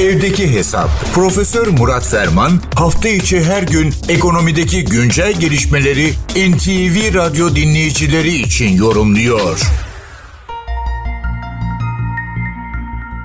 Evdeki Hesap. Profesör Murat Ferman hafta içi her gün ekonomideki güncel gelişmeleri NTV Radyo dinleyicileri için yorumluyor.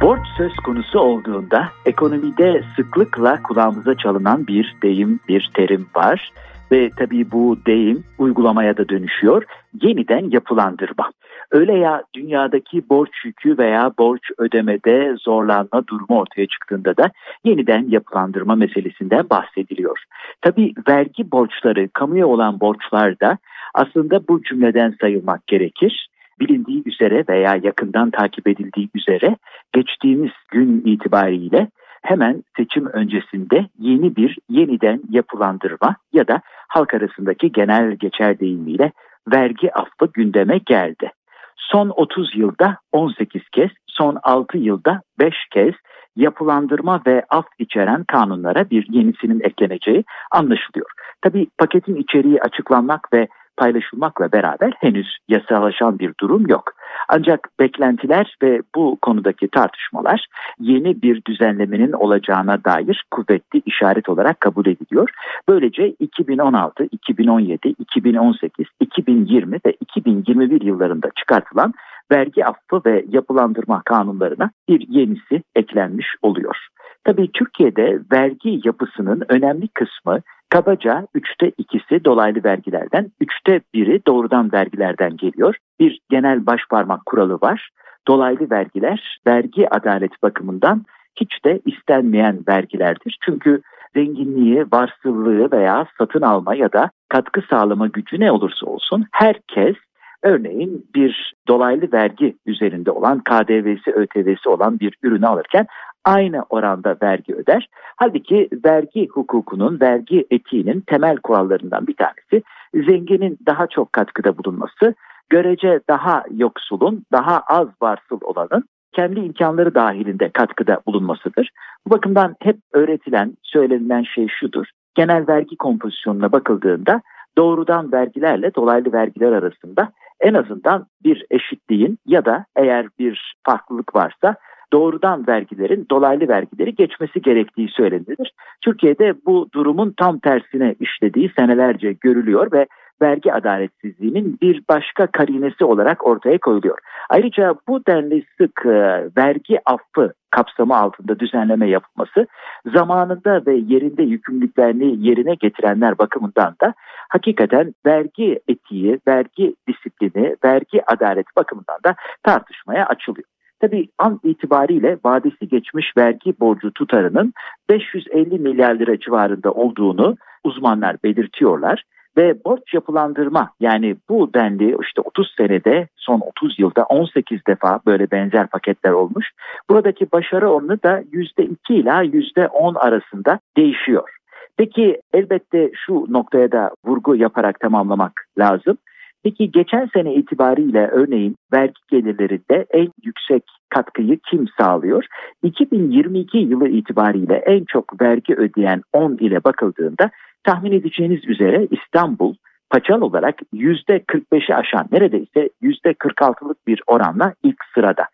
Borç söz konusu olduğunda ekonomide sıklıkla kulağımıza çalınan bir deyim, bir terim var. Ve tabii bu deyim uygulamaya da dönüşüyor. Yeniden yapılandırma. Öyle ya dünyadaki borç yükü veya borç ödemede zorlanma durumu ortaya çıktığında da yeniden yapılandırma meselesinden bahsediliyor. Tabii vergi borçları, kamuya olan borçlar da aslında bu cümleden sayılmak gerekir. Bilindiği üzere veya yakından takip edildiği üzere geçtiğimiz gün itibariyle hemen seçim öncesinde yeni bir yeniden yapılandırma ya da halk arasındaki genel geçer deyimiyle vergi affı gündeme geldi. Son 30 yılda 18 kez, son 6 yılda 5 kez yapılandırma ve af içeren kanunlara bir yenisinin ekleneceği anlaşılıyor. Tabi paketin içeriği açıklanmak ve paylaşılmakla beraber henüz yasalaşan bir durum yok. Ancak beklentiler ve bu konudaki tartışmalar yeni bir düzenlemenin olacağına dair kuvvetli işaret olarak kabul ediliyor. Böylece 2016, 2017, 2018, 2020 ve 2021 yıllarında çıkartılan vergi affı ve yapılandırma kanunlarına bir yenisi eklenmiş oluyor. Tabii Türkiye'de vergi yapısının önemli kısmı Kabaca üçte ikisi dolaylı vergilerden, üçte biri doğrudan vergilerden geliyor. Bir genel başparmak kuralı var. Dolaylı vergiler vergi adalet bakımından hiç de istenmeyen vergilerdir. Çünkü zenginliği, varsıllığı veya satın alma ya da katkı sağlama gücü ne olursa olsun herkes örneğin bir dolaylı vergi üzerinde olan KDV'si, ÖTV'si olan bir ürünü alırken aynı oranda vergi öder. Halbuki vergi hukukunun, vergi etiğinin temel kurallarından bir tanesi zenginin daha çok katkıda bulunması, görece daha yoksulun, daha az varsıl olanın kendi imkanları dahilinde katkıda bulunmasıdır. Bu bakımdan hep öğretilen, söylenilen şey şudur. Genel vergi kompozisyonuna bakıldığında doğrudan vergilerle dolaylı vergiler arasında en azından bir eşitliğin ya da eğer bir farklılık varsa doğrudan vergilerin dolaylı vergileri geçmesi gerektiği söylenilir. Türkiye'de bu durumun tam tersine işlediği senelerce görülüyor ve vergi adaletsizliğinin bir başka karinesi olarak ortaya koyuluyor. Ayrıca bu denli sık e, vergi affı kapsamı altında düzenleme yapılması zamanında ve yerinde yükümlülüklerini yerine getirenler bakımından da hakikaten vergi etiği, vergi disiplini, vergi adaleti bakımından da tartışmaya açılıyor. Tabii an itibariyle vadesi geçmiş vergi borcu tutarının 550 milyar lira civarında olduğunu uzmanlar belirtiyorlar ve borç yapılandırma yani bu denli işte 30 senede son 30 yılda 18 defa böyle benzer paketler olmuş. Buradaki başarı oranı da %2 ila %10 arasında değişiyor. Peki elbette şu noktaya da vurgu yaparak tamamlamak lazım. Peki geçen sene itibariyle örneğin vergi gelirlerinde en yüksek katkıyı kim sağlıyor? 2022 yılı itibariyle en çok vergi ödeyen 10 ile bakıldığında tahmin edeceğiniz üzere İstanbul paçal olarak %45'i aşan neredeyse %46'lık bir oranla ilk sırada.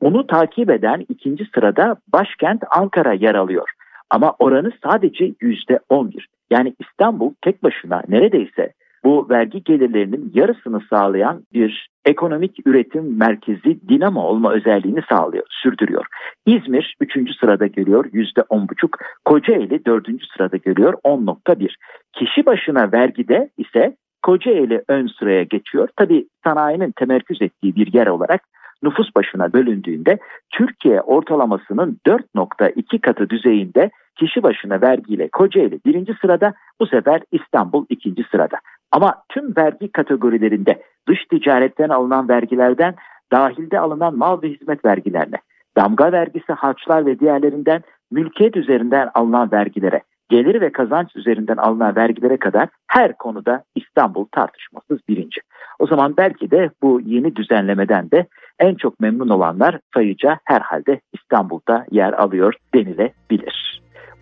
Onu takip eden ikinci sırada başkent Ankara yer alıyor. Ama oranı sadece %11. Yani İstanbul tek başına neredeyse bu vergi gelirlerinin yarısını sağlayan bir ekonomik üretim merkezi dinamo olma özelliğini sağlıyor, sürdürüyor. İzmir 3. sırada geliyor %10,5, Kocaeli 4. sırada geliyor 10,1. Kişi başına vergide ise Kocaeli ön sıraya geçiyor. Tabi sanayinin temerküz ettiği bir yer olarak nüfus başına bölündüğünde Türkiye ortalamasının 4.2 katı düzeyinde kişi başına vergiyle Kocaeli birinci sırada bu sefer İstanbul ikinci sırada. Ama tüm vergi kategorilerinde dış ticaretten alınan vergilerden dahilde alınan mal ve hizmet vergilerine, damga vergisi, harçlar ve diğerlerinden mülkiyet üzerinden alınan vergilere, gelir ve kazanç üzerinden alınan vergilere kadar her konuda İstanbul tartışmasız birinci. O zaman belki de bu yeni düzenlemeden de en çok memnun olanlar sayıca herhalde İstanbul'da yer alıyor denilebilir